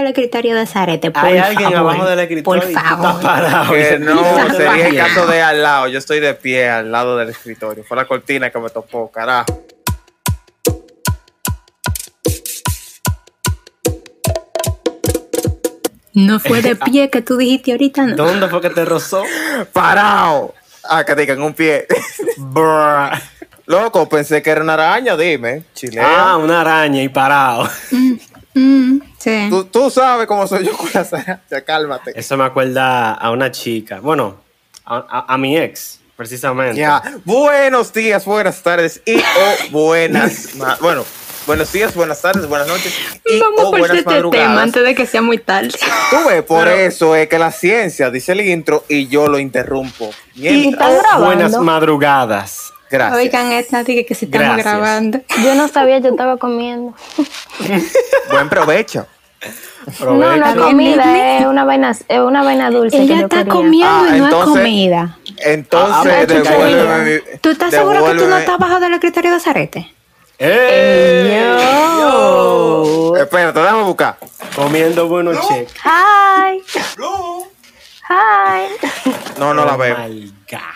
El escritorio de Zarete, por Hay alguien favor, abajo del escritorio Por y parado. Que no, sería el caso de al lado. Yo estoy de pie al lado del escritorio. Fue la cortina que me topó, carajo. No fue de pie que tú dijiste ahorita, no. ¿Dónde fue que te rozó? ¡Parado! Ah, que digan un pie. Bruh. Loco, pensé que era una araña, dime. Chileo. Ah, una araña y parado. Mm, sí. Tú, tú sabes cómo soy yo con las arañas. Cálmate. Eso me acuerda a una chica. Bueno, a, a- a mi ex, precisamente. Ya. Buenos días, buenas tardes y o buenas. ma- bueno, buenos días, buenas tardes, buenas noches y Vamos o por buenas este tema madrugadas. antes de que sea muy tarde. Tú ves, por eso es que la ciencia dice el intro y yo lo interrumpo. ¿Y Mientras. grabando? Buenas madrugadas. Gracias. Oigan esta, dije que se estamos Gracias. grabando. Yo no sabía, yo estaba comiendo. Buen provecho. No, no es comida, es una vaina, es una vaina dulce Ella está comiendo Ah, y no entonces- es comida. Entonces, Ah, devuélveme mi- ¿Tú estás seguro que tú no estás bajo del escritorio de Zarete? ¡Ey! Yo. Espérate, déjame buscar. Comiendo buenos cheques. Hi. Hi. No, no la veo.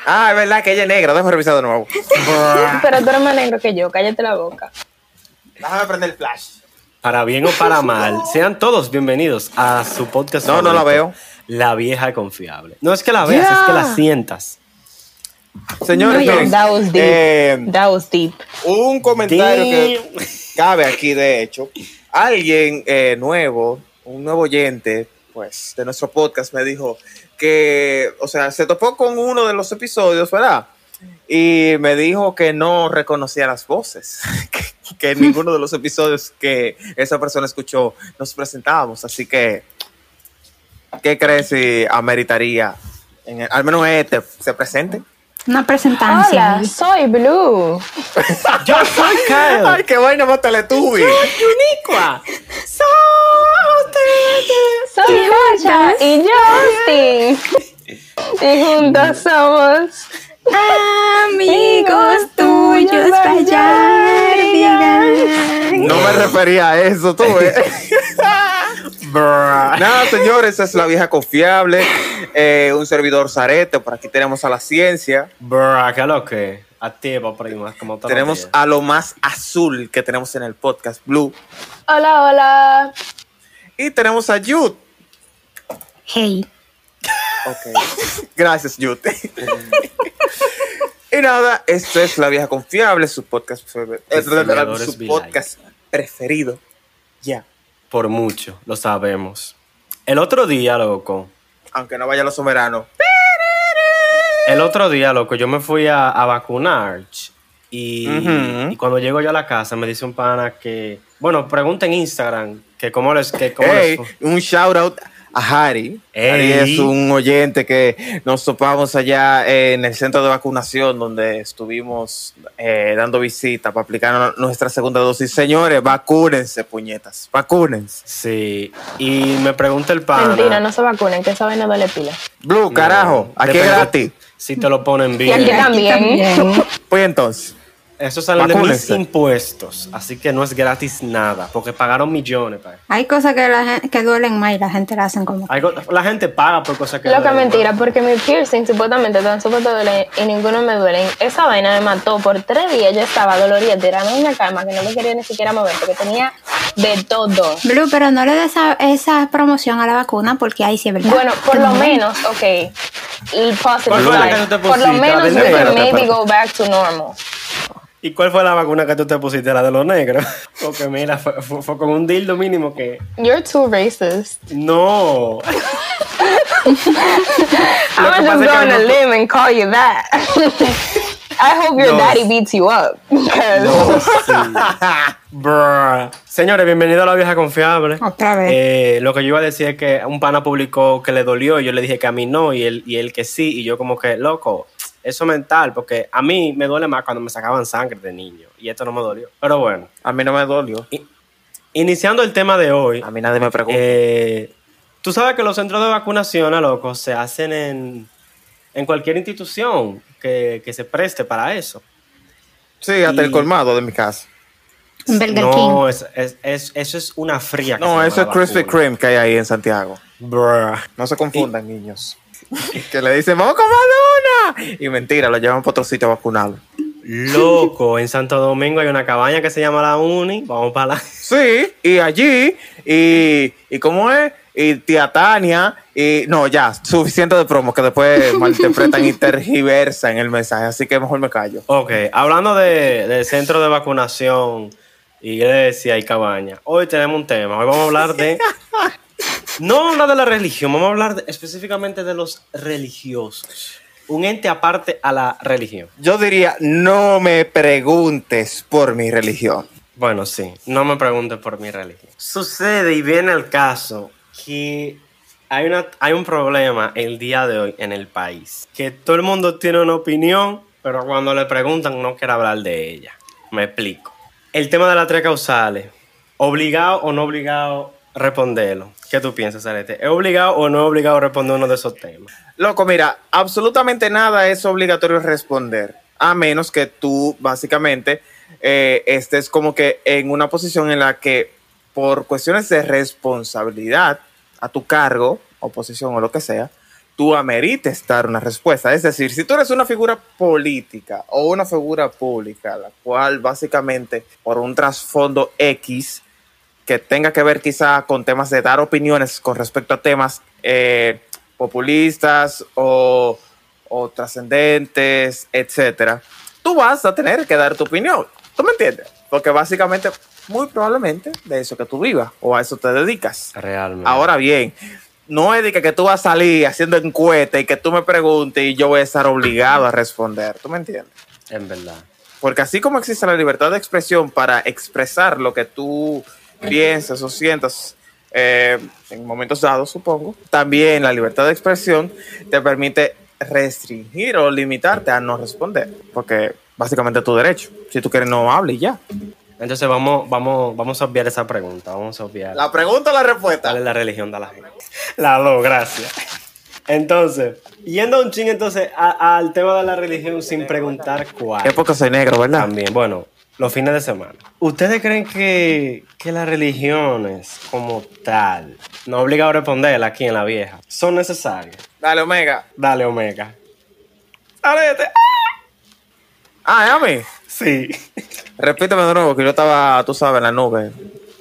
Ah, es verdad que ella es negra. Déjame revisar de nuevo. Pero tú eres más negro que yo, cállate la boca. Déjame prender el flash. Para bien o para mal, sean todos bienvenidos a su podcast. No, no la veo. La vieja confiable. No es que la veas, es que la sientas. Señores, No, That was deep. eh, That was deep. un comentario que cabe aquí, de hecho. Alguien eh, nuevo, un nuevo oyente, pues, de nuestro podcast me dijo que, o sea, se topó con uno de los episodios, ¿verdad? Y me dijo que no reconocía las voces, que, que en ninguno de los episodios que esa persona escuchó nos presentábamos. Así que, ¿qué crees si ameritaría, en el- al menos este, se presente? Una presentancia. Hola, soy Blue. Yo soy Kyle. ¡Ay, qué vaina más Teletubby! Unicua. Soy Hacha y Justin. Y juntos somos. Amigos tuyos, fallar. No me refería a eso, tú ves. Bruh. Nada, señores, esa es la vieja confiable. eh, un servidor Zarete. Por aquí tenemos a la ciencia. Bruh, ¿qué lo que? Activa, prima, como Tenemos a lo más azul que tenemos en el podcast, Blue. Hola, hola. Y tenemos a Jude. Hey, Ok. Gracias, Jude. y nada, esto es la vieja confiable, su podcast, su podcast preferido. Ya. Por mucho, lo sabemos. El otro día, loco. Aunque no vaya a los soberanos. El otro día, loco, yo me fui a, a vacunar. Y, cuando llego yo a la casa, me dice un pana que. Bueno, pregunta en Instagram que cómo les. Que cómo les Hey, un shout out a Harry. Harry es un oyente que nos topamos allá en el centro de vacunación donde estuvimos eh, dando visita para aplicar nuestra segunda dosis. Señores, vacúnense, puñetas. Vacúnense. Sí. Y me pregunta el pana. Mentira, no se vacunen, que esa vaina duele pila. Blue, No, carajo, aquí es gratis. Si te lo ponen Y aquí bien. también. Pues entonces, Eso sale de mis impuestos. Así que no es gratis nada. Porque pagaron millones. pa. hay cosas que, la gen- que duelen más y la gente la hacen como. Algo- la gente paga por cosas que. Lo que es duelen. mentira, porque mi piercing supuestamente tan supuesto duele y ninguno me duelen. Esa vaina me mató por tres días. Yo estaba dolorida, tirada en una cama que no me quería ni siquiera mover porque tenía de todo. Blue, pero no le des esa, esa promoción a la vacuna porque ahí sí es verdad. Bueno, por lo No. menos, ok. El positive ¿Cuál fue la side. Por lo? La menos maybe go back to normal. ¿Y cuál fue la vacuna que tú te pusiste? La de los negros. Porque mira, fue, fue- fue con un dildo mínimo que. You're too racist. No. I'm just going to no- live and call you that. I hope your No. daddy beats you up. Because Bruh. Señores, bienvenido a la vieja confiable. Otra vez. Eh, lo que yo iba a decir es que un pana publicó que le dolió y yo le dije que a mí no y él, y él que sí. Y yo como que, loco, eso mental, porque a mí me duele más cuando me sacaban sangre de niño y esto no me dolió. Pero bueno, a mí no me dolió. iniciando el tema de hoy, A mí nadie me pregunta. eh, tú sabes que los centros de vacunación, a loco, se hacen en, en cualquier institución que, que se preste para eso. sí, hasta y- el colmado de mi casa. Burger No, es, es- es- eso es una fría. No, eso es Krispy. Kreme que hay ahí en Santiago. Bruh. No se confundan, niños. que le dicen, vamos con Madonna. Y mentira, lo llevan para otro sitio a vacunarlo. Loco, en Santo Domingo hay una cabaña que se llama La Uni. Vamos para la. Sí, y allí, y, y cómo es, y tía Tania, y no, ya, suficiente de promo que después malinterpretan y tergiversan el mensaje, así que mejor me callo. Ok, hablando de, de centro de vacunación, iglesia y cabaña, hoy tenemos un tema. Hoy vamos a hablar de. No vamos a hablar de la religión, vamos a hablar de- específicamente de los religiosos. Un ente aparte a la religión. Yo diría, no me preguntes por mi religión. Bueno, sí, no me preguntes por mi religión. Sucede y viene el caso que hay, una, hay un problema el día de hoy en el país. Que todo el mundo tiene una opinión, pero cuando le preguntan no quiere hablar de ella. Me explico. El tema de las tres causales. Obligado o no obligado responderlo. ¿Qué tú piensas, Arete? ¿Es obligado o no es obligado responder uno de esos temas? Loco, mira, absolutamente nada es obligatorio responder, a menos que tú básicamente eh, estés como que en una posición en la que por cuestiones de responsabilidad a tu cargo o posición o lo que sea, tú amerites dar una respuesta. Es decir, si tú eres una figura política o una figura pública, la cual básicamente por un trasfondo X que tenga que ver quizá con temas de dar opiniones con respecto a temas eh, populistas o, o trascendentes, etcétera, tú vas a tener que dar tu opinión. ¿Tú me entiendes? Porque básicamente, muy probablemente, de eso que tú vivas o a eso te dedicas. Realmente. Ahora bien, no es de que, que tú vas a salir haciendo encuesta y que tú me preguntes y yo voy a estar obligado a responder. ¿Tú me entiendes? En verdad. Porque así como existe la libertad de expresión para expresar lo que tú piensas o sientas eh, en momentos dados, supongo, también la libertad de expresión te permite restringir o limitarte a no responder, porque básicamente es tu derecho. Si tú quieres, no hables y ya. Entonces vamos, vamos, vamos a obviar esa pregunta. Vamos a obviar. La pregunta o la respuesta. ¿Cuál es la religión de la gente? La dos, gracias. Entonces, yendo un ching entonces al tema de la religión sin preguntar cuál. Es porque soy negro, ¿verdad? También, bueno, los fines de semana. ¿Ustedes creen que, que las religiones como tal, no obligado a responder aquí en la vieja, son necesarias? Dale, Omega. Dale, Omega. Arete. Ah, ¿es a mí? Sí. Repíteme de nuevo, que yo estaba, tú sabes, en la nube.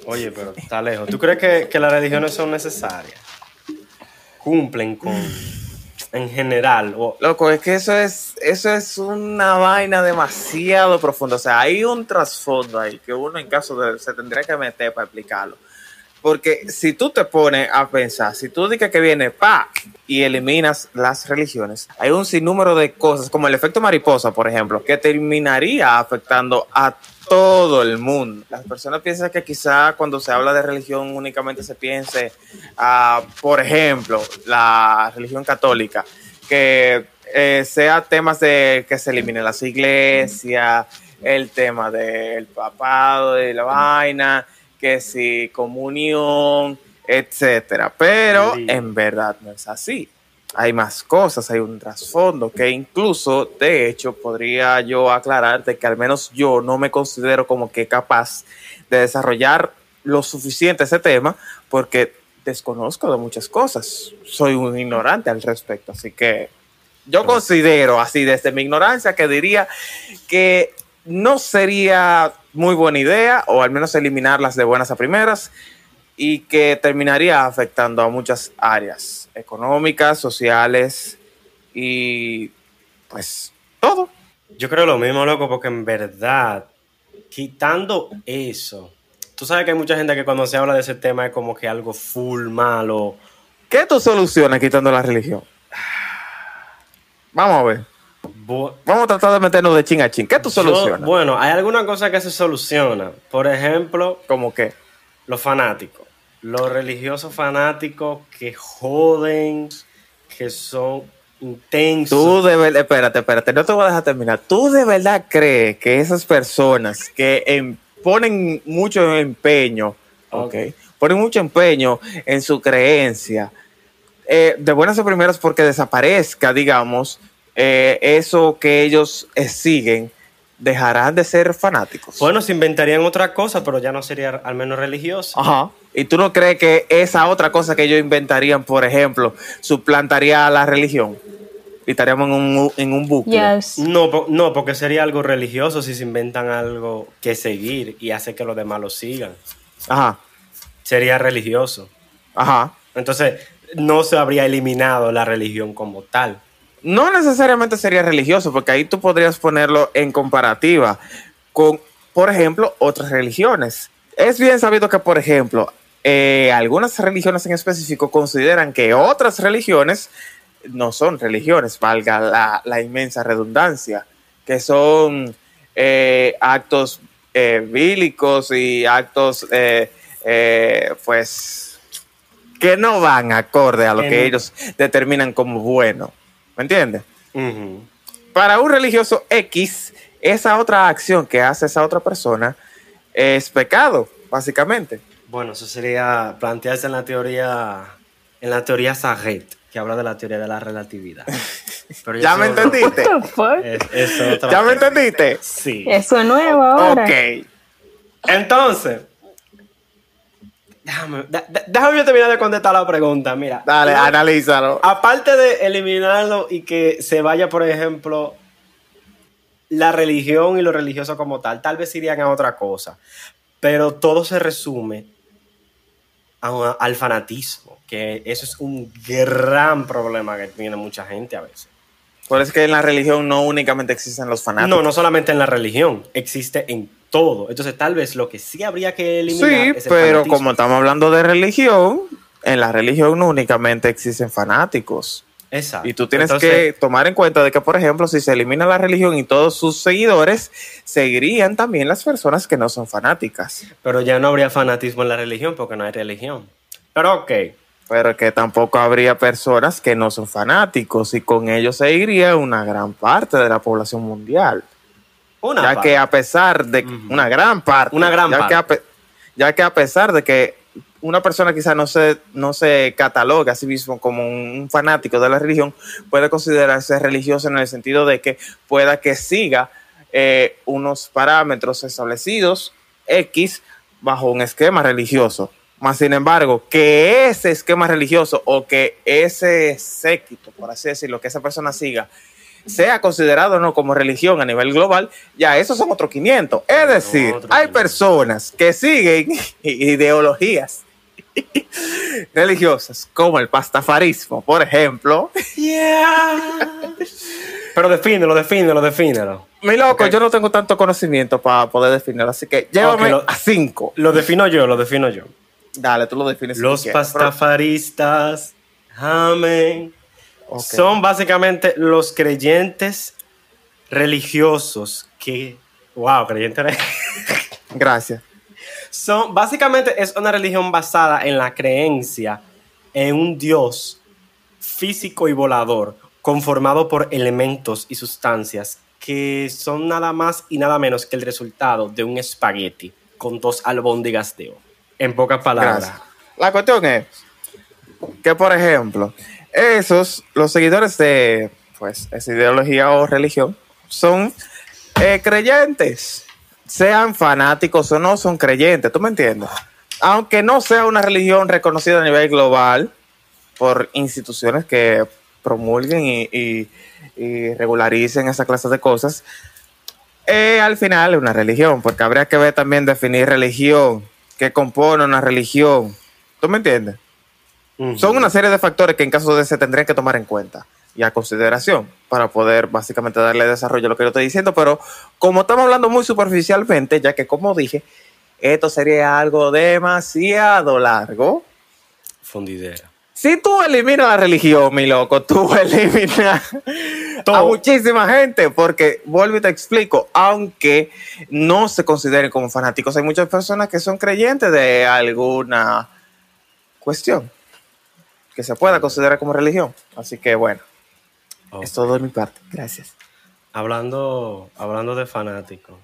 Oye, pero está lejos. ¿Tú crees que, que las religiones son necesarias? Cumplen con, en general, Loco, es que eso es, eso es una vaina demasiado profunda. O sea, hay un trasfondo ahí que uno en caso de se tendría que meter para explicarlo. Porque si tú te pones a pensar, si tú dices que viene pa y eliminas las religiones, hay un sinnúmero de cosas, como el efecto mariposa, por ejemplo, que terminaría afectando a todo el mundo. Las personas piensan que quizá cuando se habla de religión únicamente se piense, a, por ejemplo, la religión católica, que eh, sea temas de que se eliminen las iglesias, el tema del papado y la vaina, que si comunión, etcétera. Pero Sí. en verdad no es así. Hay más cosas, hay un trasfondo que incluso, de hecho, podría yo aclararte que al menos yo no me considero como que capaz de desarrollar lo suficiente ese tema porque desconozco de muchas cosas. Soy un ignorante al respecto, así que yo considero así desde mi ignorancia que diría que no sería muy buena idea o al menos eliminarlas de buenas a primeras y que terminaría afectando a muchas áreas económicas, sociales y pues todo. Yo creo lo mismo, loco, porque en verdad, quitando eso, tú sabes que hay mucha gente que cuando se habla de ese tema es como que algo full malo. ¿Qué tú solucionas quitando la religión? Vamos a ver. Bu- Vamos a tratar de meternos de chin a chin. ¿Qué tú Yo- solucionas? bueno, hay alguna cosa que se soluciona. Por ejemplo, Como que los fanáticos. Los religiosos fanáticos que joden, que son intensos. tú de verdad, espérate, espérate, no te voy a dejar terminar. ¿Tú de verdad crees que esas personas que em- ponen mucho empeño, ok, ponen mucho empeño en su creencia, eh, de buenas a primeras porque desaparezca, digamos, eh, eso que ellos eh, siguen, dejarán de ser fanáticos. Bueno, se inventarían otra cosa, pero ya no sería al menos religioso. Ajá. ¿Y tú no crees que esa otra cosa que ellos inventarían, por ejemplo, suplantaría a la religión? Y estaríamos en un, en un bucle. Yes. No, no, porque sería algo religioso si se inventan algo que seguir y hace que los demás lo sigan. Ajá. Sería religioso. Ajá. Entonces, no se habría eliminado la religión como tal. No necesariamente sería religioso, porque ahí tú podrías ponerlo en comparativa con, por ejemplo, otras religiones. Es bien sabido que, por ejemplo, eh, algunas religiones en específico consideran que otras religiones no son religiones, valga la, la inmensa redundancia, que son eh, actos eh, bíblicos y actos, eh, pues, que no van acorde a lo Que ellos determinan como bueno. ¿Me entiendes? Para un religioso X, esa otra acción que hace esa otra persona es pecado, básicamente. Bueno, eso sería plantearse en la teoría, en la teoría Saget, que habla de la teoría de la relatividad. Pero ¿Ya me entendiste? Es, es ¿Ya me entendiste? Sí. Eso es nuevo ahora. Ok. Entonces, déjame, da- déjame yo terminar de contestar la pregunta. Mira, Dale, analízalo. aparte de eliminarlo y que se vaya, por ejemplo, la religión y lo religioso como tal, tal vez irían a otra cosa. Pero todo se resume a al fanatismo, que eso es un gran problema que tiene mucha gente a veces. Por es que en la religión no únicamente existen los fanáticos. No, no solamente en la religión, existe en todo. Entonces, tal vez lo que sí habría que eliminar Sí, es el pero fanatismo. como estamos hablando de religión, en la religión no únicamente existen fanáticos. Exacto. Y tú tienes Entonces, que tomar en cuenta de que, por ejemplo, si se elimina la religión y todos sus seguidores, seguirían también las personas que no son fanáticas. Pero ya no habría fanatismo en la religión porque no hay religión. Pero ok. Pero que tampoco habría personas que no son fanáticos y con ellos se iría una gran parte de la población mundial. Una ya parte. que a pesar de una gran parte, Una gran ya parte. Que a, pe- ya que a pesar de que una persona quizá no se, no se cataloga a sí mismo como un fanático de la religión, puede considerarse religioso en el sentido de que pueda que siga eh, unos parámetros establecidos X bajo un esquema religioso. Más sin embargo, que ese esquema religioso o que ese séquito, por así decirlo, que esa persona siga, sea considerado o no como religión a nivel global, ya esos son otros 500. Es decir, hay 500. personas que siguen ideologías religiosas como el pastafarismo, por ejemplo. Pero defínelo, defínelo, defínelo. Mi loco, Ok. yo no tengo tanto conocimiento para poder definirlo, así que llévame lo- a cinco. Lo defino yo, lo defino yo. Dale, tú lo defines. Los pastafaristas, amén, son básicamente los creyentes religiosos que... Wow, creyentes re- Gracias. Son básicamente es una religión basada en la creencia en un dios físico y volador conformado por elementos y sustancias que son nada más y nada menos que el resultado de un espagueti con dos albóndigas de oro. En pocas palabras. La cuestión es que, por ejemplo, esos, los seguidores de pues, esa ideología o religión, son eh, creyentes, sean fanáticos o no, son creyentes, ¿tú me entiendes? Aunque no sea una religión reconocida a nivel global por instituciones que promulguen y, y- y regularicen esa clase de cosas, eh, al final es una religión, porque habría que ver también definir religión, qué compone una religión. ¿Tú me entiendes? Son una serie de factores que en caso de se tendrían que tomar en cuenta y a consideración para poder básicamente darle desarrollo a lo que yo estoy diciendo, pero como estamos hablando muy superficialmente, ya que como dije, esto sería algo demasiado largo. Fundidera. Si tú eliminas la religión, mi loco, tú eliminas a muchísima gente, porque vuelvo y te explico, aunque no se consideren como fanáticos, hay muchas personas que son creyentes de alguna cuestión que se pueda considerar como religión. Así que bueno, Ok. es todo de mi parte. Gracias. Hablando, hablando de fanáticos,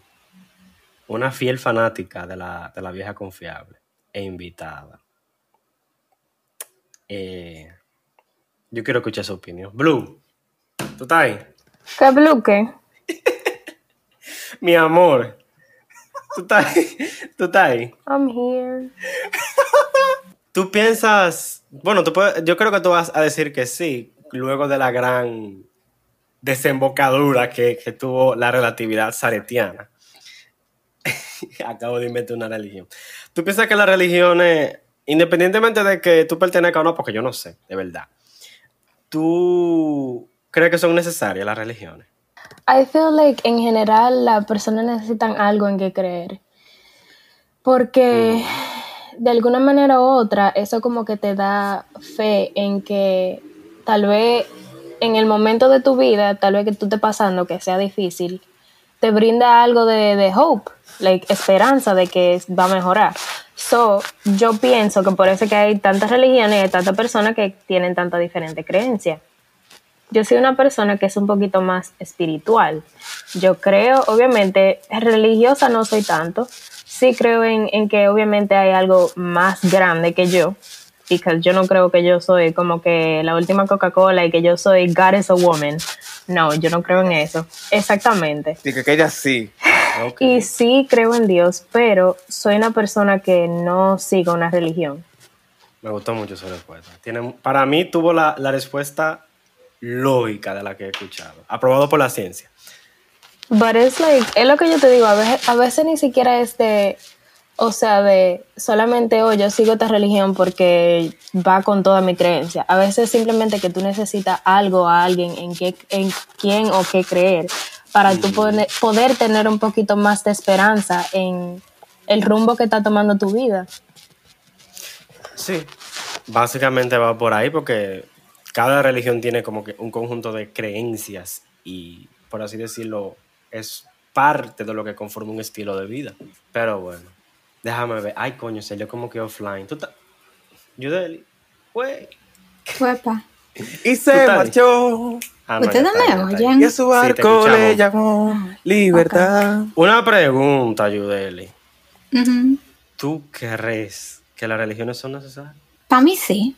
una fiel fanática de la, de la vieja confiable e invitada. Eh, yo quiero escuchar su opinión. Blue, ¿tú estás ahí? ¿Qué bloque? Mi amor. ¿Tú estás, tú estás ahí? I'm here. Tú piensas, bueno, tú puedes- yo creo que tú vas a decir que sí, luego de la gran desembocadura que, que tuvo la relatividad saretiana. Acabo de inventar una religión. ¿Tú piensas que las religiones, independientemente de que tú pertenezcas o no, porque yo no sé, de verdad, ¿tú crees que son necesarias las religiones? I feel like en general las personas necesitan algo en que creer. Porque de alguna manera u otra, eso como que te da fe en que tal vez en el momento de tu vida, tal vez que tú estés pasando, que sea difícil, te brinda algo de, de hope, like esperanza de que va a mejorar. So, yo pienso que por eso es que hay tantas religiones y tantas personas que tienen tanta diferente creencia. Yo soy una persona que es un poquito más espiritual. Yo creo, obviamente, religiosa no soy tanto. Sí creo en, en que obviamente hay algo más grande que yo. Porque yo no creo que yo soy como que la última Coca-Cola y que yo soy God is a woman. No, yo no creo en eso. Exactamente. Dije que ella sí. Y sí creo en Dios, pero soy una persona que no sigo una religión. Me gustó mucho su respuesta. Tiene, para mí tuvo la, la respuesta lógica de la que he escuchado. Aprobado por la ciencia. But it's like, es lo que yo te digo, a veces, a veces ni siquiera es de, o sea, de solamente, oh, yo sigo esta religión porque va con toda mi creencia. A veces simplemente que tú necesitas algo a alguien en, qué, en quién o qué creer para tú poder, poder tener un poquito más de esperanza en el rumbo que está tomando tu vida. Sí. Básicamente va por ahí porque cada religión tiene como que un conjunto de creencias y, por así decirlo, es parte de lo que conforma un estilo de vida. Pero bueno, déjame ver. Ay, coño, se yo como que offline. ¿Tú estás? Yudeli. Güey. Huepa. Y se marchó. Ah, no, ¿Ustedes ya está, me oyen? Y a su Sí, barco le llamó libertad. Una pregunta, Yudeli. Ujú. ¿Tú crees que las religiones son necesarias? Para mí sí.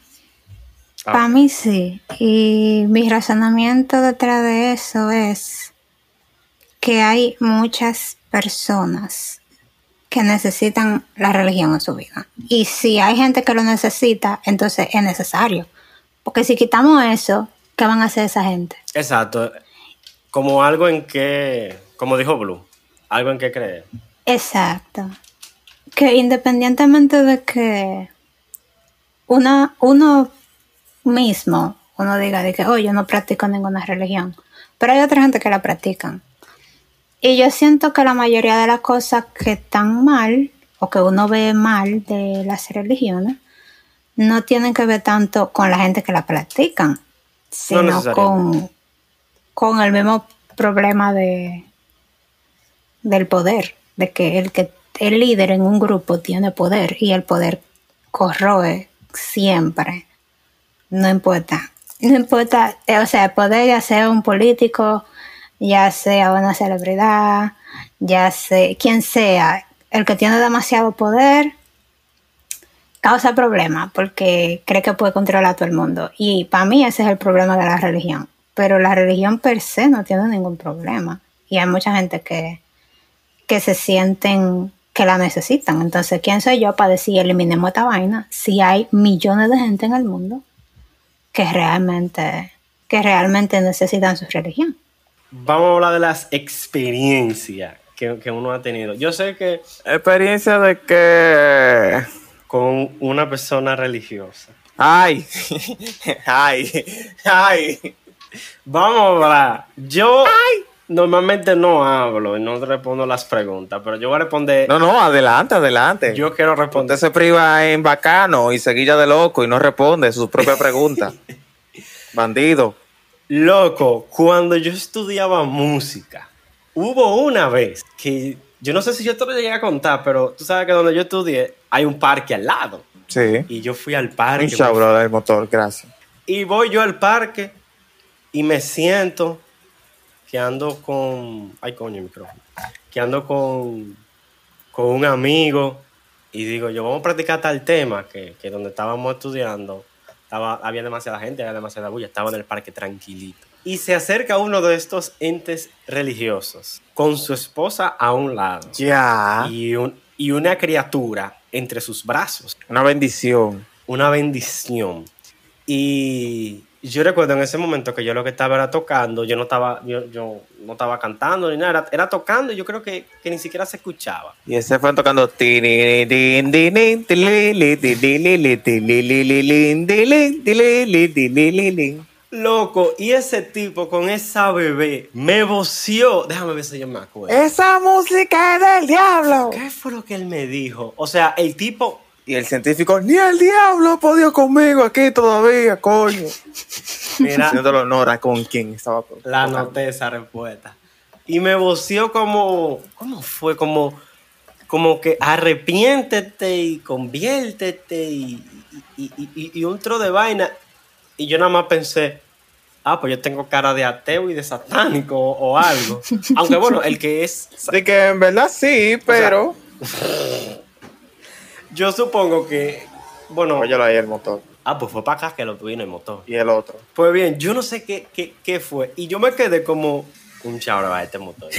Ah. Para mí sí. Y mi razonamiento detrás de eso es que hay muchas personas que necesitan la religión en su vida. Y si hay gente que lo necesita, entonces es necesario. Porque si quitamos eso, ¿qué van a hacer esa gente? Exacto. Como algo en que, como dijo Blue, algo en que creer. Exacto. Que independientemente de que una, uno mismo, uno diga de que, oh, yo no practico ninguna religión, pero hay otra gente que la practican. Y yo siento que la mayoría de las cosas que están mal o que uno ve mal de las religiones no tienen que ver tanto con la gente que la practican, sino con, con el mismo problema de, del poder, de que el que el líder en un grupo tiene poder y el poder corroe siempre. No importa. No importa, o sea, el poder ya sea un político, ya sea una celebridad, ya sea quien sea, el que tiene demasiado poder causa problemas porque cree que puede controlar a todo el mundo. Y para mí ese es el problema de la religión. Pero la religión per se no tiene ningún problema. Y hay mucha gente que, que se sienten que la necesitan. Entonces, ¿quién soy yo para decir eliminemos esta vaina si hay millones de gente en el mundo que realmente, que realmente necesitan su religión? Vamos a hablar de las experiencias que, que uno ha tenido. Yo sé que Experiencia de que. con una persona religiosa. Ay, ay, ay. Vamos a hablar. Yo normalmente no hablo y no respondo las preguntas, pero yo voy a responder. No, no, adelante, adelante. Yo quiero responder. Usted se priva en bacano y seguilla de loco y no responde sus propias preguntas. Bandido. Loco, cuando yo estudiaba música, hubo una vez que yo no sé si yo te lo llegué a contar, pero tú sabes que donde yo estudié hay un parque al lado. Sí. Y yo fui al parque. Un chabro del motor, gracias. Y voy yo al parque y me siento que ando con. Ay, coño, el micrófono. Que ando con, con un amigo y digo, yo vamos a practicar tal tema que, que donde estábamos estudiando estaba, había demasiada gente, había demasiada bulla, estaba en el parque tranquilito. Y se acerca uno de estos entes religiosos con su esposa a un lado Ya. y, un- y una criatura entre sus brazos. Una bendición. Una bendición. Y yo recuerdo en ese momento que yo lo que estaba era tocando, yo no estaba, yo, yo no estaba cantando ni nada, era, era tocando y yo creo que, que ni siquiera se escuchaba. Y ese fue tocando. Loco, y ese tipo con esa bebé me voció. Déjame ver si yo me acuerdo. Esa música es del diablo. ¿Qué fue lo que él me dijo? O sea, el tipo. Y el científico, ni el diablo ha podido conmigo aquí todavía, coño. Mira, Haciendo honor a con quien estaba. la anoté esa respuesta. Y me voció como. ¿Cómo fue? Como. Como que arrepiéntete y conviértete y, y, y- y- y un tro de vaina. Y yo nada más pensé, ah, pues yo tengo cara de ateo y de satánico o, o algo. Aunque bueno, el que es De que en verdad sí, pero. Yo supongo que, bueno, Óyelo ahí el motor. ah, pues fue para acá que lo vino el motor. Y el otro. Pues bien, yo no sé qué, qué, qué fue. Y yo me quedé como, un chabra va este motor.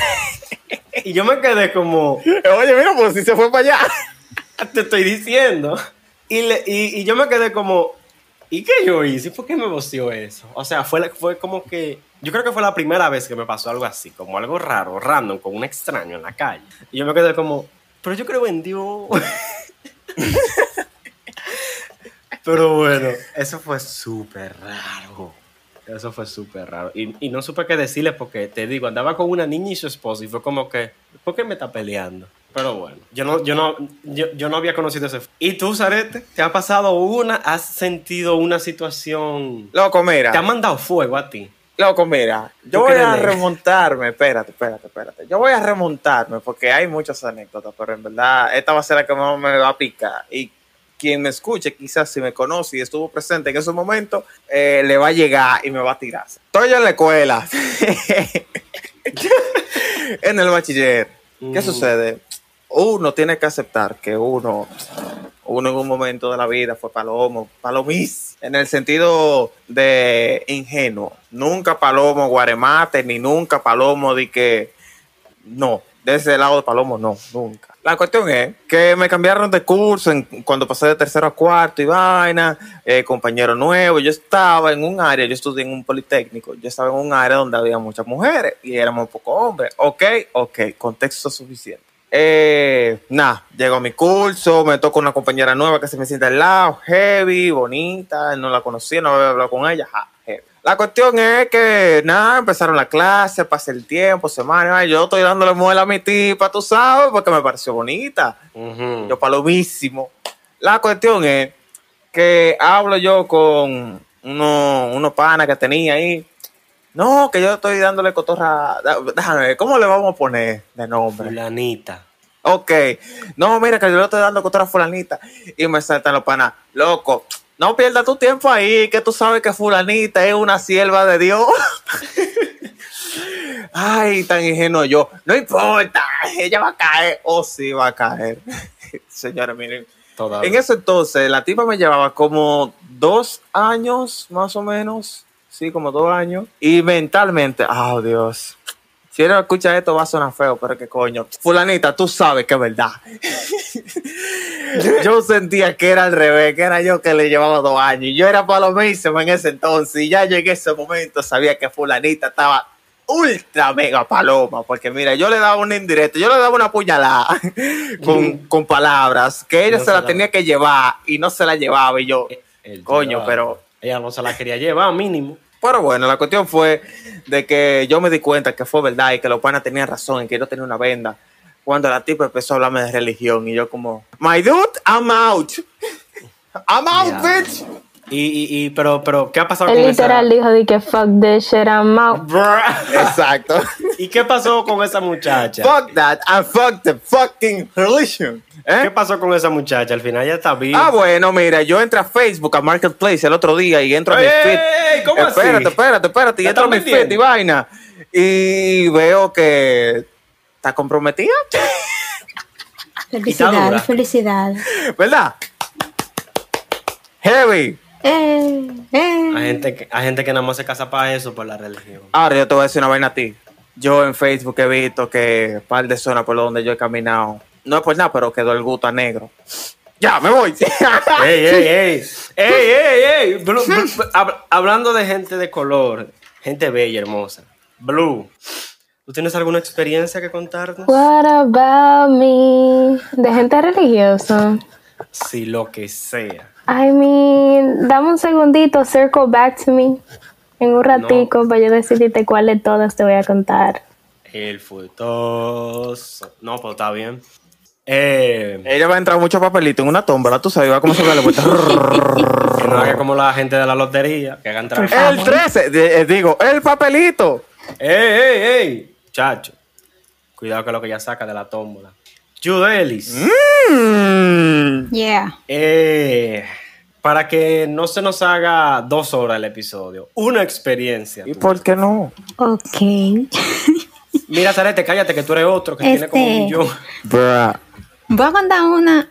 y yo me quedé como, Oye, mira, pues si se fue para allá. te estoy diciendo. Y, le- y, y yo me quedé como, ¿y qué yo hice? ¿Por qué me voció eso? O sea, fue, fue como que, yo creo que fue la primera vez que me pasó algo así, como algo raro, random, con un extraño en la calle. Y yo me quedé como, pero yo creo en Dios. Pero bueno, eso fue súper raro. Eso fue súper raro. Y, y no supe qué decirle porque, te digo, andaba con una niña y su esposo y fue como que, ¿por qué me está peleando? Pero bueno, yo no, yo no, yo, yo no había conocido ese. ¿Y tú, Zarete? ¿Te ha pasado una? ¿Has sentido una situación? Loco, mira. ¿Te ha mandado fuego a ti? Loco, mira. Yo ¿Tú voy a remontarme. Espérate, espérate, espérate. Yo voy a remontarme porque hay muchas anécdotas, pero en verdad esta va a ser la que más me va a picar. Y quien me escuche, quizás si me conoce y estuvo presente en esos momentos, eh, le va a llegar y me va a tirar. Estoy yo en la escuela. en el bachiller. ¿Qué sucede? Uno tiene que aceptar que uno, uno en un momento de la vida fue palomo, palomís, en el sentido de ingenuo. Nunca palomo guaremate, ni nunca palomo de que no, de ese lado de palomo no, nunca. La cuestión es que me cambiaron de curso en- cuando pasé de tercero a cuarto y vaina, eh, compañero nuevo. Yo estaba en un área, yo estudié en un politécnico, yo estaba en un área donde había muchas mujeres y éramos pocos hombres. Ok, ok, contexto suficiente. Eh, nada, llego a mi curso, me toca una compañera nueva que se me sienta al lado, heavy, bonita, no la conocía, no había hablado con ella, ja, heavy. La cuestión es que, nada, empezaron la clase, pasé el tiempo, semana, yo estoy dándole muela a mi tipa, tú sabes, porque me pareció bonita. Ujú. Yo palomísimo. La cuestión es que hablo yo con unos uno panas que tenía ahí. No, que yo estoy dándole cotorra. Déjame ver, ¿cómo le vamos a poner de nombre? Fulanita. Ok. No, mira, que yo le estoy dando cotorra a fulanita. Y me saltan los panas. Loco, no pierdas tu tiempo ahí, que tú sabes que fulanita es una sierva de Dios. Ay, tan ingenuo yo. No importa, ella va a caer. Oh, sí, va a caer. Señores, miren. Todavía. En ese entonces, la tipa me llevaba como dos años, más o menos. Sí, como dos años. Y mentalmente, oh Dios. Si ella escucha esto va a sonar feo, pero qué coño. Fulanita, tú sabes que es verdad. yo sentía que era al revés, que era yo que le llevaba dos años. Y yo era palomísimo en ese entonces. Y ya llegué a ese momento, sabía que fulanita estaba ultra mega paloma. Porque mira, yo le daba una indirecta, yo le daba una puñalada con, con palabras, que ella No se la la- tenía que llevar y no se la llevaba. Y yo, El coño, pero Ella no se la quería llevar, mínimo. Pero bueno, la cuestión fue de que yo me di cuenta que fue verdad y que los panas tenían razón y que yo tenía una venda. Cuando la tipa empezó a hablarme de religión y yo como, my dude, I'm out. I'm out, bitch. Y, y, y- pero, pero, ¿qué ha pasado Él con literal esa? dijo de que fuck this shit, I'm out. Exacto. ¿Y qué pasó con esa muchacha? fuck that and fuck the fucking religion. ¿Eh? ¿Qué pasó con esa muchacha? Al final ya está viva. Ah, bueno, mira, yo entré a Facebook, a Marketplace el otro día y entro a mi ¡Ey, feed. cómo así? espérate, espérate, espérate. Y ¿La entro a mi feed y vaina. Y veo que está comprometida, Felicidades, dura. felicidades. ¿verdad? Heavy. Eh, eh. Hay gente, que, hay gente que nada más se casa para eso, por la religión. Ahora yo te voy a decir una vaina a ti. Yo en Facebook he visto que un par de zonas por donde yo he caminado, no es por nada, pero quedó el gusto a negro. Ya, me voy. ¡Ey, ey, ey! ¡Ey, ey, ey! Blue- Blue- hab- hablando de gente de color, gente bella, hermosa. Blue, ¿tú tienes alguna experiencia que contarnos? What about me? De gente religiosa. Sí, lo que sea. I mean, dame un segundito, circle back to me. En un ratico para yo decidirte cuál de todas te voy a contar. El futoso. No, pues está bien. Eh, Ella va a entrar mucho papelito en una tómbola, tú sabes, va como se ve la vuelta. que no haga como la gente de la lotería, que hagan trampa. el 13, de- eh, digo, el papelito. ¡Ey, ey, ey! Chacho, cuidado que lo que ya saca de la tómbola. Judelis, Mm. Yeah. eh, para que no se nos haga dos horas el episodio, una experiencia. ¿Y por qué no? Ok. Mira, Zarete, cállate que tú eres otro que tiene como un Este- millón. Bruh. Voy a contar una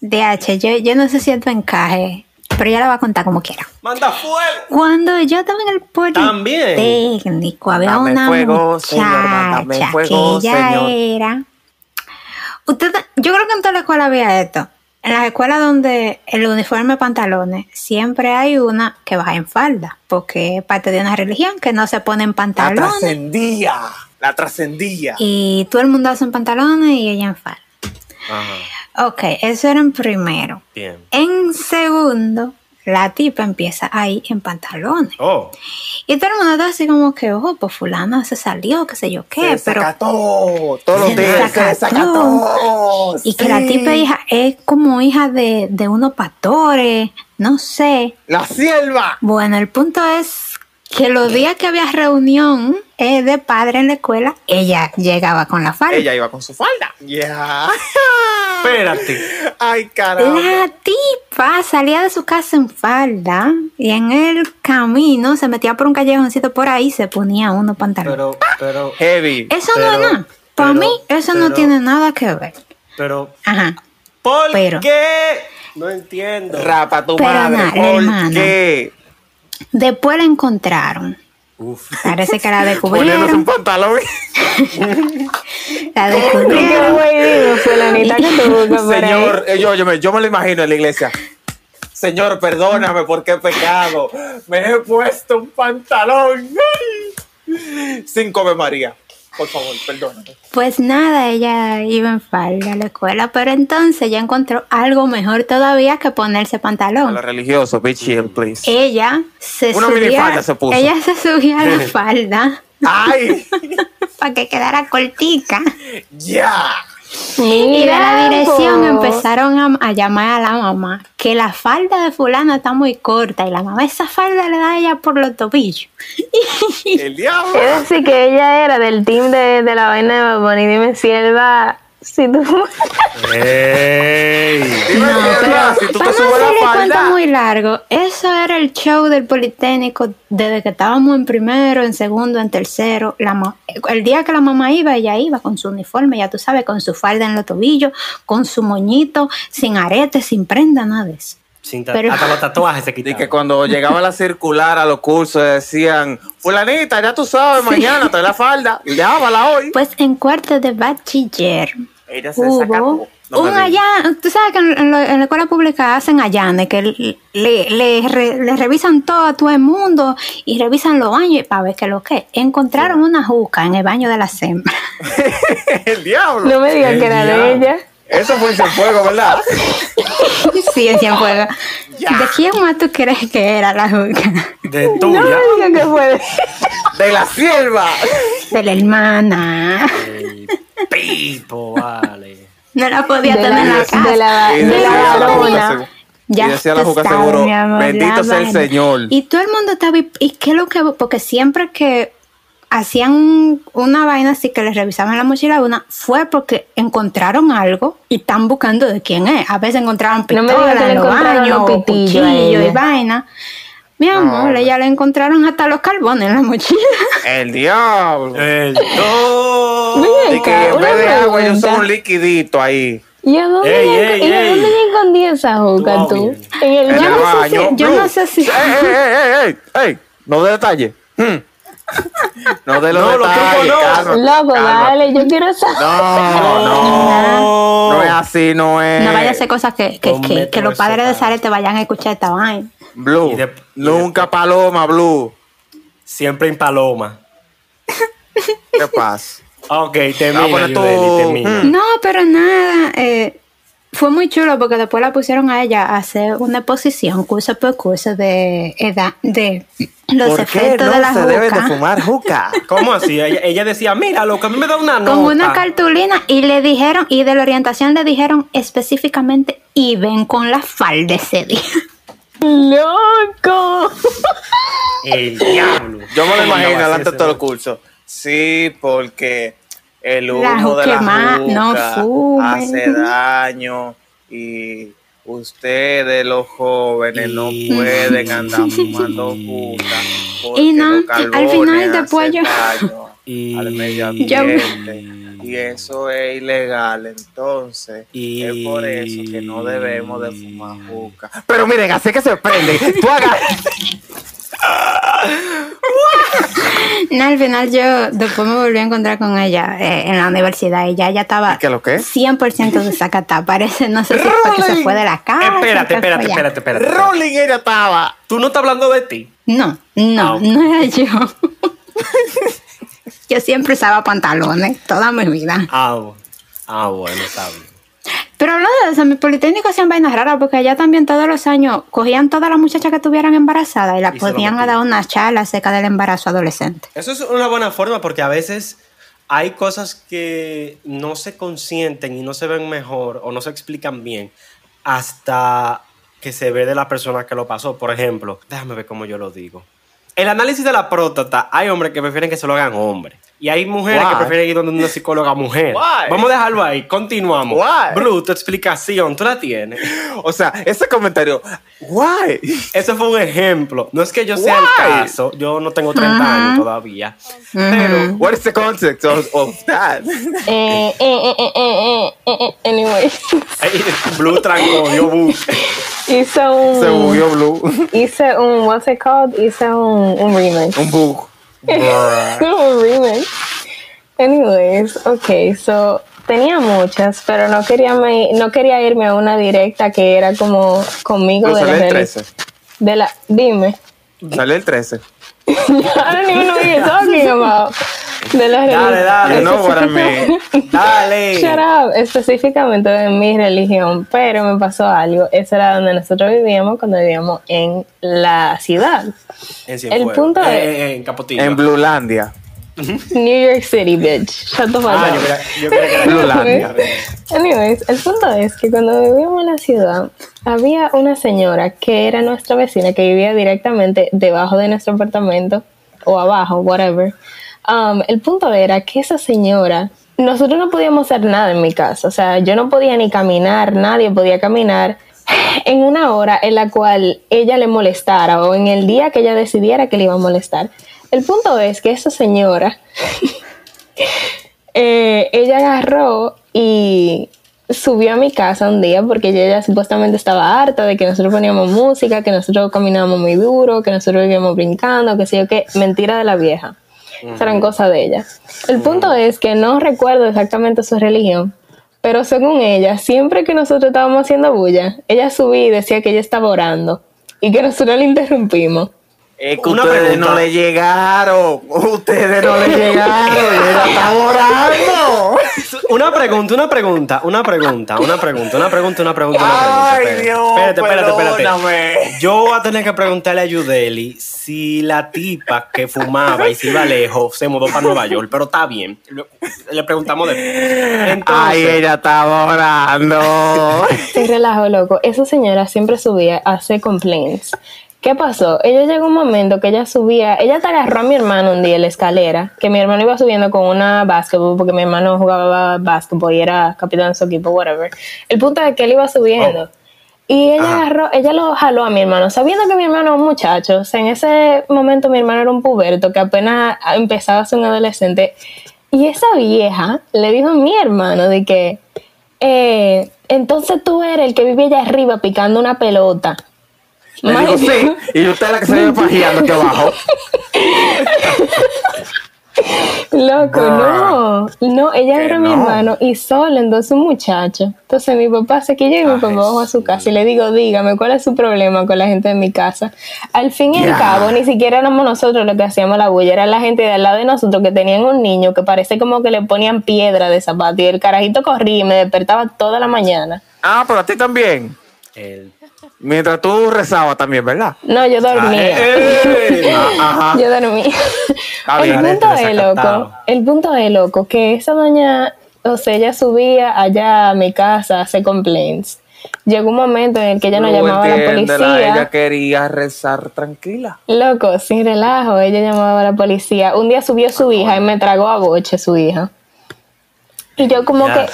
de H. Yo, yo no sé si esto encaje, pero ya la voy a contar como quiera. ¡Manda fuego! Cuando yo estaba en el También. politécnico, había Mándame una fuego, señor, muchacha fuego, que ella señor. era... Usted, yo creo que en toda la escuela había esto. En las escuelas donde el uniforme pantalones, siempre hay una que va en falda, porque es parte de una religión que no se pone en La pantalones trascendía. La trascendía. y todo el mundo hace en pantalones y ella en falda. Ajá, Ok, eso era en primero. bien. En segundo, la tipa empieza ahí en pantalones. Oh, Y todo el mundo está así como que, ojo, pues fulano se salió, qué sé yo qué, Se pero... desacató. Todos los días se desacató. Y que la tipa hija es como hija de, de unos pastores, no sé. La sierva. Bueno, el punto es que los días que había reunión eh, de padre en la escuela, ella llegaba con la falda. Ella iba con su falda. Ya. espérate. Ay, caramba. La tipa salía de su casa en falda y en el camino se metía por un callejoncito por ahí y se ponía unos pantalones. Pero, pero, Heavy. eso no es nada. Para mí, eso no tiene nada que ver. pero, Ajá. ¿por Pero- qué? No entiendo. Rapa tu Pero madre. nada, ¿Por hermana. qué? Después la encontraron. Uf. Parece que la Poniéndose un descubrieron. pantalón. La ¿Qué descubrieron. Señor, eh, yo, yo, me, yo me lo imagino en la iglesia. Señor, perdóname porque he pecado. Me he puesto un pantalón. Cinco Ave María. Por favor, perdóname. Pues nada, ella iba en falda a la escuela, pero entonces ya encontró algo mejor todavía que ponerse A pantalón. lo religioso, be chill, please. Ella se Una subía, se puso. ella se subía a la falda ¡Ay! para que quedara cortica. ¡Ya! Y de la dirección empezaron a, a llamar a la mamá que la falda de fulana está muy corta y la mamá esa falda le da a ella por los tobillos. ¡El diablo! Es decir, que ella era del team de, de la vaina de Bad Bunny. Dime si él va. Si tú. ¡Ey! No, Sierva, si pero tú para te no subes la cuento falda. muy largo, eso era el show del Politécnico desde que estábamos en primero, en segundo, en tercero. La el día que la mamá iba, ella iba con su uniforme, ya tú sabes, con su falda en los tobillos, con su moñito, sin arete, sin prenda, nada de eso. Sin ta- Pero- Hasta los tatuajes se Y quitaban. que cuando llegaba la circular a los cursos decían, fulanita, ya tú sabes, mañana trae la falda, y lávala hoy. Pues en cuarto de bachiller Ella se hubo sacó. No un allá, tú sabes que en, en la- en la escuela pública hacen allanes, que le, le, le re- le revisan todo a todo el mundo y revisan los baños para ver qué es lo que. Encontraron una juca en el baño de la hembras. el diablo. No me digas El que era de ella. Eso fue en fuego, ¿verdad? sí, en Cienfuegos. Ya. ¿De quién más tú crees que era la juca? De No tuya. me digas que fue de De la sierva. De la hermana. Pipo, vale. No la podía de tener en la, la casa. de la, de la la varona. Ya y decía la juca seguro, amor, bendito la sea el. Señor. Y todo el mundo estaba, y- ¿y qué es lo que? Porque siempre que hacían un- una vaina así que les revisaban la mochila a una, fue porque encontraron algo y están buscando de quién es. A veces encontraban No me pistolas digas que le encontraron baños, los o pitillos a cuchillos y vaina. Mi amor, hombre. ella le encontraron hasta los carbones en la mochila. El diablo. El todo. Y que en vez de agua ellos son un liquidito ahí. ¿Y a dónde, Ey, le- ey, y a ey. dónde le escondí esa juca Tú. En el Yo no sé baño. si- yo no sé si- ¡Ey, ey, ey, ey, ey! ey! No de detalle. Hmm. No de los No, detalles. trucos no. Loco, dale, yo quiero saber. No, no. No es así, no es. No vaya a ser cosas que, que, los padres de Sare te vayan a escuchar esta vaina. Blue. De- Nunca paloma, Blue. Siempre en paloma. ¿Qué pasa? Ok, termina, Ah, Yudeli, termina. No, pero nada. eh, fue muy chulo porque después la pusieron a ella a hacer una exposición curso por curso de edad, de los ¿Por qué efectos no de la se debe de fumar juca? ¿Cómo así? Ella, ella decía, mira, lo que a mí me da una nota. Con una cartulina y le dijeron, y de la orientación le dijeron específicamente, y ven con la falda ese día. ¡Loco! El diablo. Yo me lo ¿Cómo imagino delante de todo el curso. Sí, porque el humo La de la más, no juca hace daño y ustedes los jóvenes no pueden andar fumando juca Y no, al final después yo- Y- al medio Yo- ambiente. Y eso es ilegal entonces Y- es por eso que no debemos de fumar juca pero miren así que se prende. Tú hagas No, al final yo después me volví a encontrar con ella eh, en la universidad y ya ella estaba ¿Y qué lo qué? 100% desacatá. Parece, no sé si fue que se fue de la casa. Espérate, espérate, espérate, espérate. Rolling ella estaba Tú no estás hablando de ti. No, no, Ah, no era yo. yo siempre usaba pantalones toda mi vida. Ah, bu- ah bueno, está bien. Pero hablando de eso, mis politécnicos hacían vainas raras porque allá también todos los años cogían todas las muchachas que estuvieran embarazadas y las a metían. dar una charla acerca del embarazo adolescente. Eso es una buena forma porque a veces hay cosas que no se consienten y no se ven mejor o no se explican bien hasta que se ve de la persona que lo pasó. Por ejemplo, déjame ver cómo yo lo digo. El análisis de la próstata, hay hombres que prefieren que se lo hagan hombres. Y hay mujeres Why? que prefieren ir donde una psicóloga mujer. Why? Vamos a dejarlo ahí, continuamos. Why? Blue, tu explicación, tú la tienes. O sea, ese comentario, why? Ese fue un ejemplo. No es que yo sea el caso, yo no tengo 30 años todavía. Pero What is the context of, of that? Eh, eh, eh, eh, eh, eh, eh, anyway, Ay, Blue trancó, yo bu. Hice un. Se bugueó Blue. Hice un. What's it called? Hice un, un remix. Un bug. un remix. Anyways, okay, so tenía muchas, pero no quería, me, no quería irme a una directa que era como conmigo de la, el reli- 13. de la. Dime. Sale el 13. I don't even know what you're talking about. De la Dale, dale. What I mean. Dale. Shut up, específicamente de mi religión, pero me pasó algo. Ese era donde nosotros vivíamos cuando vivíamos en la ciudad. En El punto Eh, es- eh, en Capotillo. En Bluelandia. New York City, bitch. Shut the fuck Ah, up. yo creía, yo creía que era Blulandia. Anyways, el punto es que cuando vivíamos en la ciudad, había una señora que era nuestra vecina que vivía directamente debajo de nuestro apartamento o abajo, whatever. Um, el punto era que esa señora, nosotros no podíamos hacer nada en mi casa, o sea, yo no podía ni caminar, nadie podía caminar en una hora en la cual ella le molestara o en el día que ella decidiera que le iba a molestar. El punto es que esa señora eh, ella agarró y subió a mi casa un día porque ella, supuestamente estaba harta de que nosotros poníamos música, que nosotros caminábamos muy duro, que nosotros vivíamos brincando, que sé yo qué, mentira de la vieja. Eso eran cosas de ella. El punto es que no recuerdo exactamente su religión, pero según ella, siempre que nosotros estábamos haciendo bulla, ella subía y decía que ella estaba orando y que nosotros le interrumpimos. Es que Una ustedes pregunta. no le llegaron. Ustedes no le llegaron. y ella está orando. Una pregunta, una pregunta, una pregunta, una pregunta, una pregunta, una pregunta, una pregunta. Ay, espérate. Dios, Espérate, espérate, espérate. perdóname. Yo voy a tener que preguntarle a Yudeli si la tipa que fumaba y se iba lejos se mudó para Nueva York, pero está bien. Le- preguntamos después. Entonces, Ay, ella estaba orando. Se relajó, loco. Esa señora siempre subía a hacer complaints. ¿Qué pasó? Ella llegó un momento que ella subía, ella te agarró a mi hermano un día en la escalera, que mi hermano iba subiendo con una básquetbol, porque mi hermano jugaba básquetbol y era capitán de su equipo, whatever. El punto es que él iba subiendo. Y ella Ajá. agarró, ella lo jaló a mi hermano, sabiendo que mi hermano es un muchacho. O sea, en ese momento mi hermano era un puberto que apenas empezaba a ser un adolescente. Y esa vieja le dijo a mi hermano de que eh, entonces tú eres el que vive allá arriba picando una pelota. Le digo, sí, y usted es la que se vive pajeando aquí abajo. Loco, no. No, ella era mi no. hermano y solo entonces un muchacho. Entonces mi papá se quilla y mi Ay, papá bajó a su casa y le digo, dígame, ¿cuál es su problema con la gente de mi casa? Al fin y al cabo, ni siquiera éramos nosotros los que hacíamos la bulla, era la gente de al lado de nosotros que tenían un niño que parece como que le ponían piedra de zapato y el carajito corría y me despertaba toda la mañana. Ah, pero a ti también. El... Mientras tú rezabas también, ¿verdad? No, yo dormía. Ah, Ajá. Yo dormí. Está el punto es, loco, el punto es, loco, que esa doña, o sea, ella subía allá a mi casa a hacer complaints. Llegó un momento en el que ella Tú llamaba a la policía. Ella quería rezar tranquila. Loco, sin relajo, ella llamaba a la policía. Un día subió su hija y me tragó a boche su hija. Y yo como Ya que.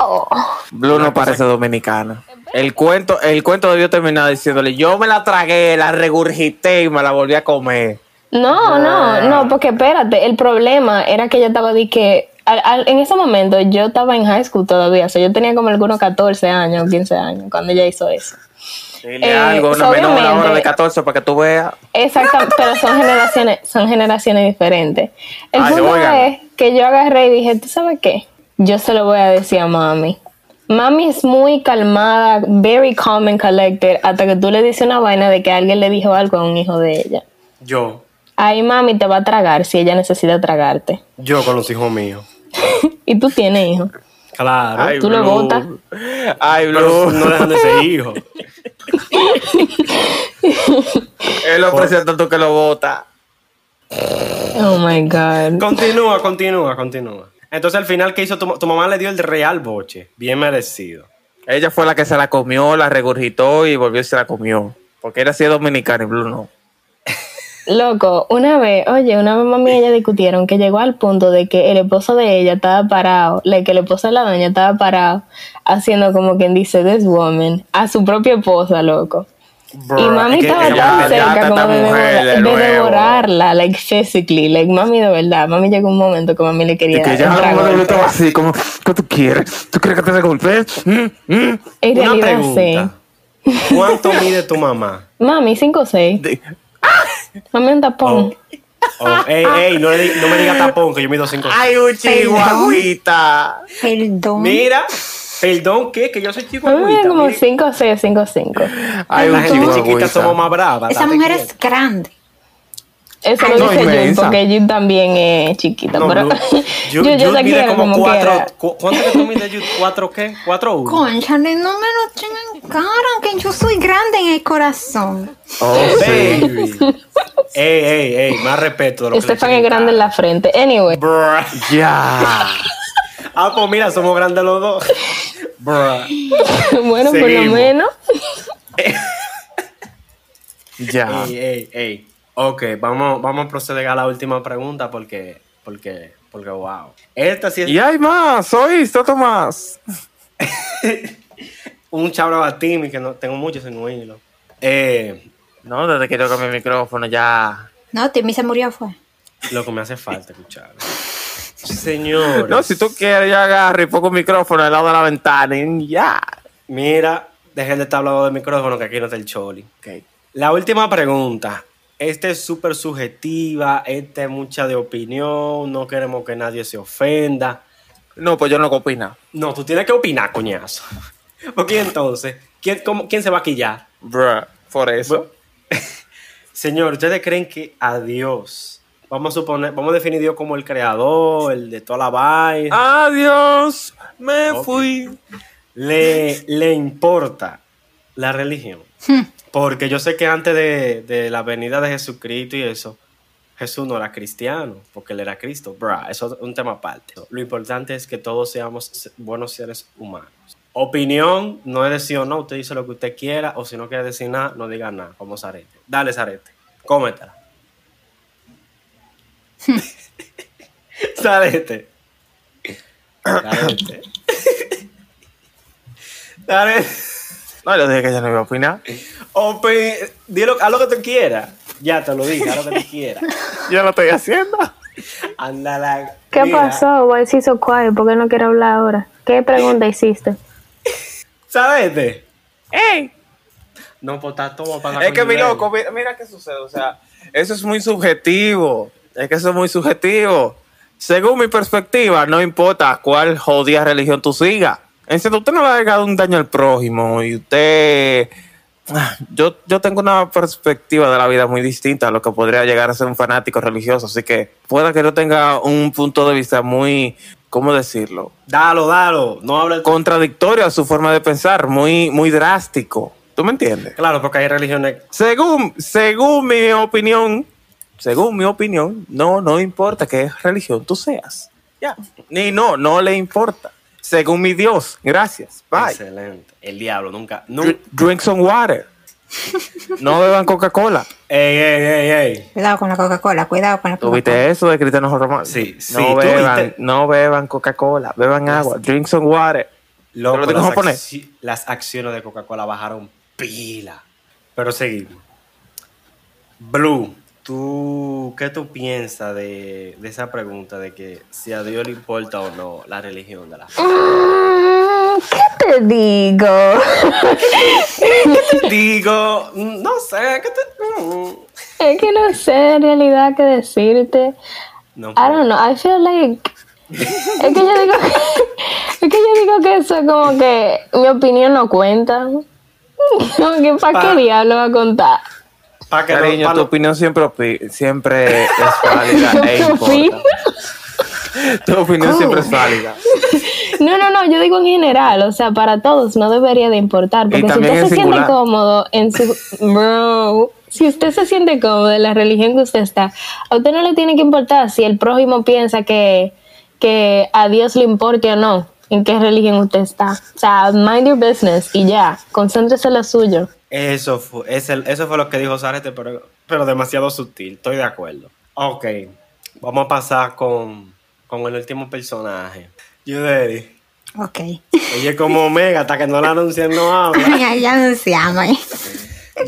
¡oh! Blue no parece dominicana. El cuento, el cuento debió terminar diciéndole, yo me la tragué, la regurgité y me la volví a comer. No, no, no, porque espérate, el problema era que ella estaba de que, al- al- en ese momento yo estaba en high school todavía, o sea, yo tenía como algunos 14 años, 15 años, cuando ella hizo eso. Dile Eh, algo, una menor ahora de 14 para que tú veas. Exacto, pero son generaciones, son generaciones diferentes. El Ay, punto oigan. es que yo agarré y dije, ¿tú sabes qué? Yo se lo voy a decir a mami. Mami es muy calmada, very calm and collected, hasta que tú le dices una vaina de que alguien le dijo algo a un hijo de ella. Yo, Ahí mami te va a tragar si ella necesita tragarte. yo con los hijos míos. Y tú tienes hijos. Claro. Tú lo botas. Ay, Blue. no dejan de ser hijos. Él lo presenta tú que lo bota. Oh my God. Continúa, continúa, continúa. Entonces al final, ¿qué hizo? Tu, tu mamá le dio el real boche. Bien merecido. Ella fue la que se la comió, la regurgitó y volvió y se la comió. Porque era así dominicana y Blue no. Loco, una vez, oye, una vez mami y ella discutieron que llegó al punto de que el esposo de ella estaba parado, que el esposo de la doña estaba parado, haciendo como quien dice, this woman, a su propia esposa, loco. Bruh, y mami estaba tan cerca como de, mujer de devorarla, like physically, like mami de verdad, mami llegó un momento que mami le quería Y que trago no estaba así, como, ¿qué tú quieres? ¿Tú quieres que te dé golpe? ¿Mm? ¿Mm? En Una realidad pregunta. ¿Cuánto mide tu mamá? sí. Mami, 5 o 6. De- Mami un tapón. Oh, ey, ey, no, no me diga tapón, que yo mido 5. Ay, un chihuahuita. Perdón. Mira, perdón, ¿qué? Que yo soy chico. Mami mide como 5 o 6, 5 o 5. Ay, La gente chiquita chihuahuita. somos más bravas. Esa mujer es grande. Eso lo no, dice Jun, porque Jun también es chiquita. No, pero yo, Jude- yo te mide como como cuatro. cu- ¿Cuánto que tú mides, Jude? ¿Cuatro qué? ¿Cuatro uno? Conchale, no me lo en cara, que yo soy grande en el corazón. Oh, sí. Baby. ey, ey, ey, más respeto Estefan es grande en la frente. Anyway. Ya. Ah, pues mira, somos grandes los dos. Bruh. bueno, por lo menos. Ya. Ey, ey, ey. Ok, vamos, vamos a proceder a la última pregunta porque, porque, porque, wow. Esta sí es Y hay más, oíste, otro más. un chabro a Timmy que no tengo mucho sin oírlo. Eh, No, desde que toco mi micrófono ya. No, Timmy se murió, fue. lo que me hace falta escuchar. Señor. No, si tú quieres, yo agarro y pongo el micrófono al lado de la ventana y ya. Mira, dejen de estar hablando del micrófono que aquí no está el choli. La última pregunta. Esta es súper subjetiva, esta es mucha de opinión, no queremos que nadie se ofenda. No, pues yo no opino. No, tú tienes que opinar, coñazo. Porque entonces, ¿quién, cómo- ¿quién se va a quillar? Bruh, por eso. Señor, ¿ustedes creen que a Dios, vamos a suponer, vamos a definir a Dios como el creador, el de toda la vaina, Adiós, me fui. le, le importa la religión? Porque yo sé que antes de, de la venida de Jesucristo y eso, Jesús no era cristiano, porque él era Cristo. Bruh, eso es un tema aparte. Lo importante es que todos seamos se- buenos seres humanos. Opinión, no es decir o no, usted dice lo que usted quiera, o si no quiere decir nada, no diga nada, como Zarete. Dale, Zarete, cómetela. Zarete. Zarete. Zarete. No, yo dije que ya no iba a opinar. Opi, dilo, haz lo que tú quieras. Ya te lo dije, haz lo que tú quieras. Yo lo estoy haciendo. Anda la. ¿Qué mira, pasó? Why is he so quiet? ¿Por qué no quiere hablar ahora? ¿Qué pregunta hiciste? ¿Sabes? este? ¡Ey! No, pues está todo para Es que mi loco, mira, mira qué sucede. O sea, eso es muy subjetivo. Es que eso es muy subjetivo. Según mi perspectiva, no importa cuál jodida religión tú sigas. En serio, usted no le ha llegado un daño al prójimo y usted. Ah, Yo, yo tengo una perspectiva de la vida muy distinta a lo que podría llegar a ser un fanático religioso. Así que pueda que yo tenga un punto de vista muy. ¿Cómo decirlo? Dalo, dalo. No hables. Contradictorio a su forma de pensar, muy, muy drástico. ¿Tú me entiendes? Claro, porque hay religiones. Según, según mi opinión, según mi opinión, no, no importa qué religión tú seas. Ya. Ni no, no le importa. Según mi Dios. Gracias. Bye. Excelente. El diablo nunca. Dr- nunca. Drink some water. No beban Coca-Cola. Ey, ey, ey, ey. Cuidado con la Coca-Cola, cuidado con la Coca-Cola. ¿Tuviste eso de Cristiano Romano? Sí, sí, No beban, no beban Coca-Cola, beban agua. Drink some water. Loco, ¿Te lo las, japonés? acci- las acciones de Coca-Cola bajaron pila. Pero seguimos. Blue, ¿tú qué tú piensas de, de esa pregunta de que si a Dios le importa o no la religión de la fe? Mm, ¿Qué te digo? Digo, mm, no sé, ¿qué te...? mm. Es que no sé en realidad qué decirte. No, I don't know, I feel like... Es que yo digo es que yo digo que eso es como que mi opinión no cuenta. Como que para Pa- qué diablo va a contar. Pa' que no- Cariño, tu no- opinión siempre, siempre es válida e importa. Tu opinión siempre es válida. No, no, no, yo digo en general, o sea, para todos no debería de importar, porque si usted en se siente cómodo en su... Bro, si usted se siente cómodo en la religión que usted está, a usted no le tiene que importar si el prójimo piensa que, que a Dios le importe o no, en qué religión usted está. O sea, mind your business y ya, concéntrese en lo suyo. Eso fue, ese- eso fue lo que dijo Zarete, pero, pero demasiado sutil, estoy de acuerdo. Ok, vamos a pasar con, con el último personaje. Yudeli. Ok. Ella es como Omega, hasta que no la anuncien no habla. ya, ya anunciamos. ¿eh?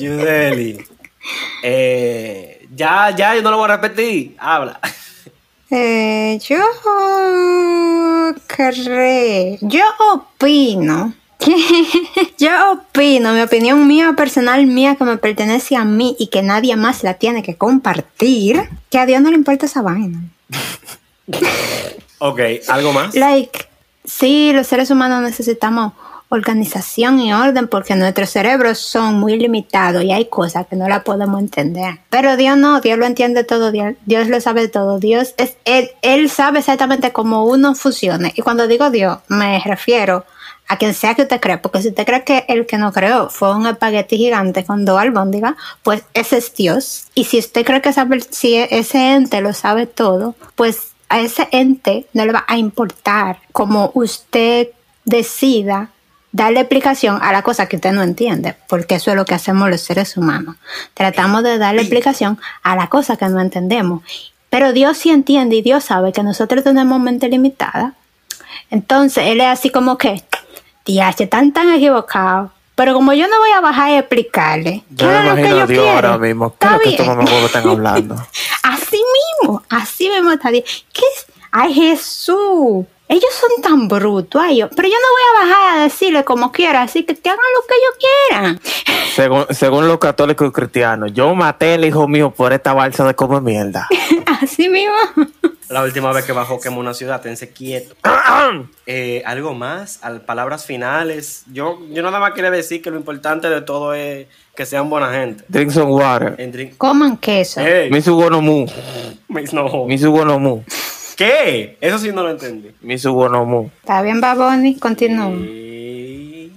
Yudeli. Eh, ya, ya, yo no lo voy a repetir. Habla. Eh, yo creo, yo opino, yo opino, mi opinión mía personal mía que me pertenece a mí y que nadie más la tiene que compartir, que a Dios no le importa esa vaina. Ok, ¿algo más? Like, sí, los seres humanos necesitamos organización y orden porque nuestros cerebros son muy limitados y hay cosas que no la podemos entender. Pero Dios no, Dios lo entiende todo, Dios, lo sabe todo. Dios es, él, sabe exactamente cómo uno funciona. Y cuando digo Dios, me refiero a quien sea que usted cree, porque si usted cree que el que no creó fue un espagueti gigante con dos albóndigas, pues ese es Dios. Y si usted cree que sabe, si ese ente lo sabe todo, pues a ese ente no le va a importar como usted decida darle explicación a la cosa que usted no entiende, porque eso es lo que hacemos los seres humanos. Tratamos de darle explicación a la cosa que no entendemos. Pero Dios sí entiende y Dios sabe que nosotros tenemos mente limitada. Entonces Él es así como que, diache, están tan equivocados. Pero como yo no voy a bajar y explicarle, ¿qué Yo me que imagino a yo Dios quiero? ahora mismo. ¿Qué es que estos mamagüevos están hablando? Así mismo, así mismo está Dios. ¿Qué es? Ay, Jesús. Ellos son tan brutos, yo- pero yo no voy a bajar a decirle como quiera, así que que hagan lo que ellos quieran. Según, según los católicos y cristianos, yo maté al hijo mío por esta balsa de come mierda. Así mismo. La última vez que bajó quemó una ciudad, tense quieto. Eh, ¿Algo más? Al, palabras finales. Yo, yo nada más quería decir que lo importante de todo es que sean buena gente. Drink some water. Drink- Coman queso. Hey, Misu no. Misu gonomu. ¿Qué? Eso sí no lo entendí. Misu gonomu. Está bien, Baboni, continúa. Y-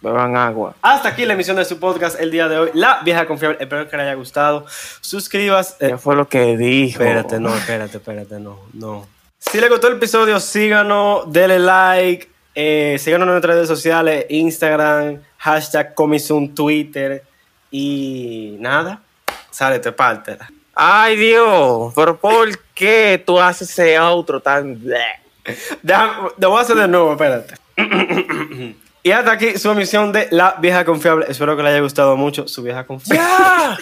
Beban agua. Hasta aquí la emisión de su podcast el día de hoy. La vieja confiable. Espero que le haya gustado. Suscribas. eh, ¿Qué fue lo que dijo? Espérate, no, espérate, espérate, no, no. Si le gustó el episodio, síganos, denle like, eh, síganos en nuestras redes sociales, Instagram, hashtag Comisun, Twitter y nada, sale, te parte. Ay, Dios. ¿Pero por qué tú haces ese outro tan... Déjame, lo voy a hacer de nuevo, espérate. y hasta aquí su emisión de La Vieja Confiable. Espero que le haya gustado mucho su Vieja Confiable. ¡Ya!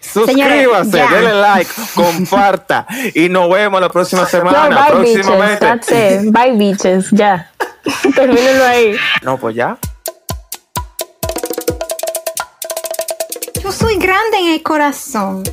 Suscríbase, ya. denle like, comparta y nos vemos la próxima No, semana. bye bitches, próximamente. that's it. Bye bitches, ya. Termínenlo ahí. No, pues ya. Grande en el corazón.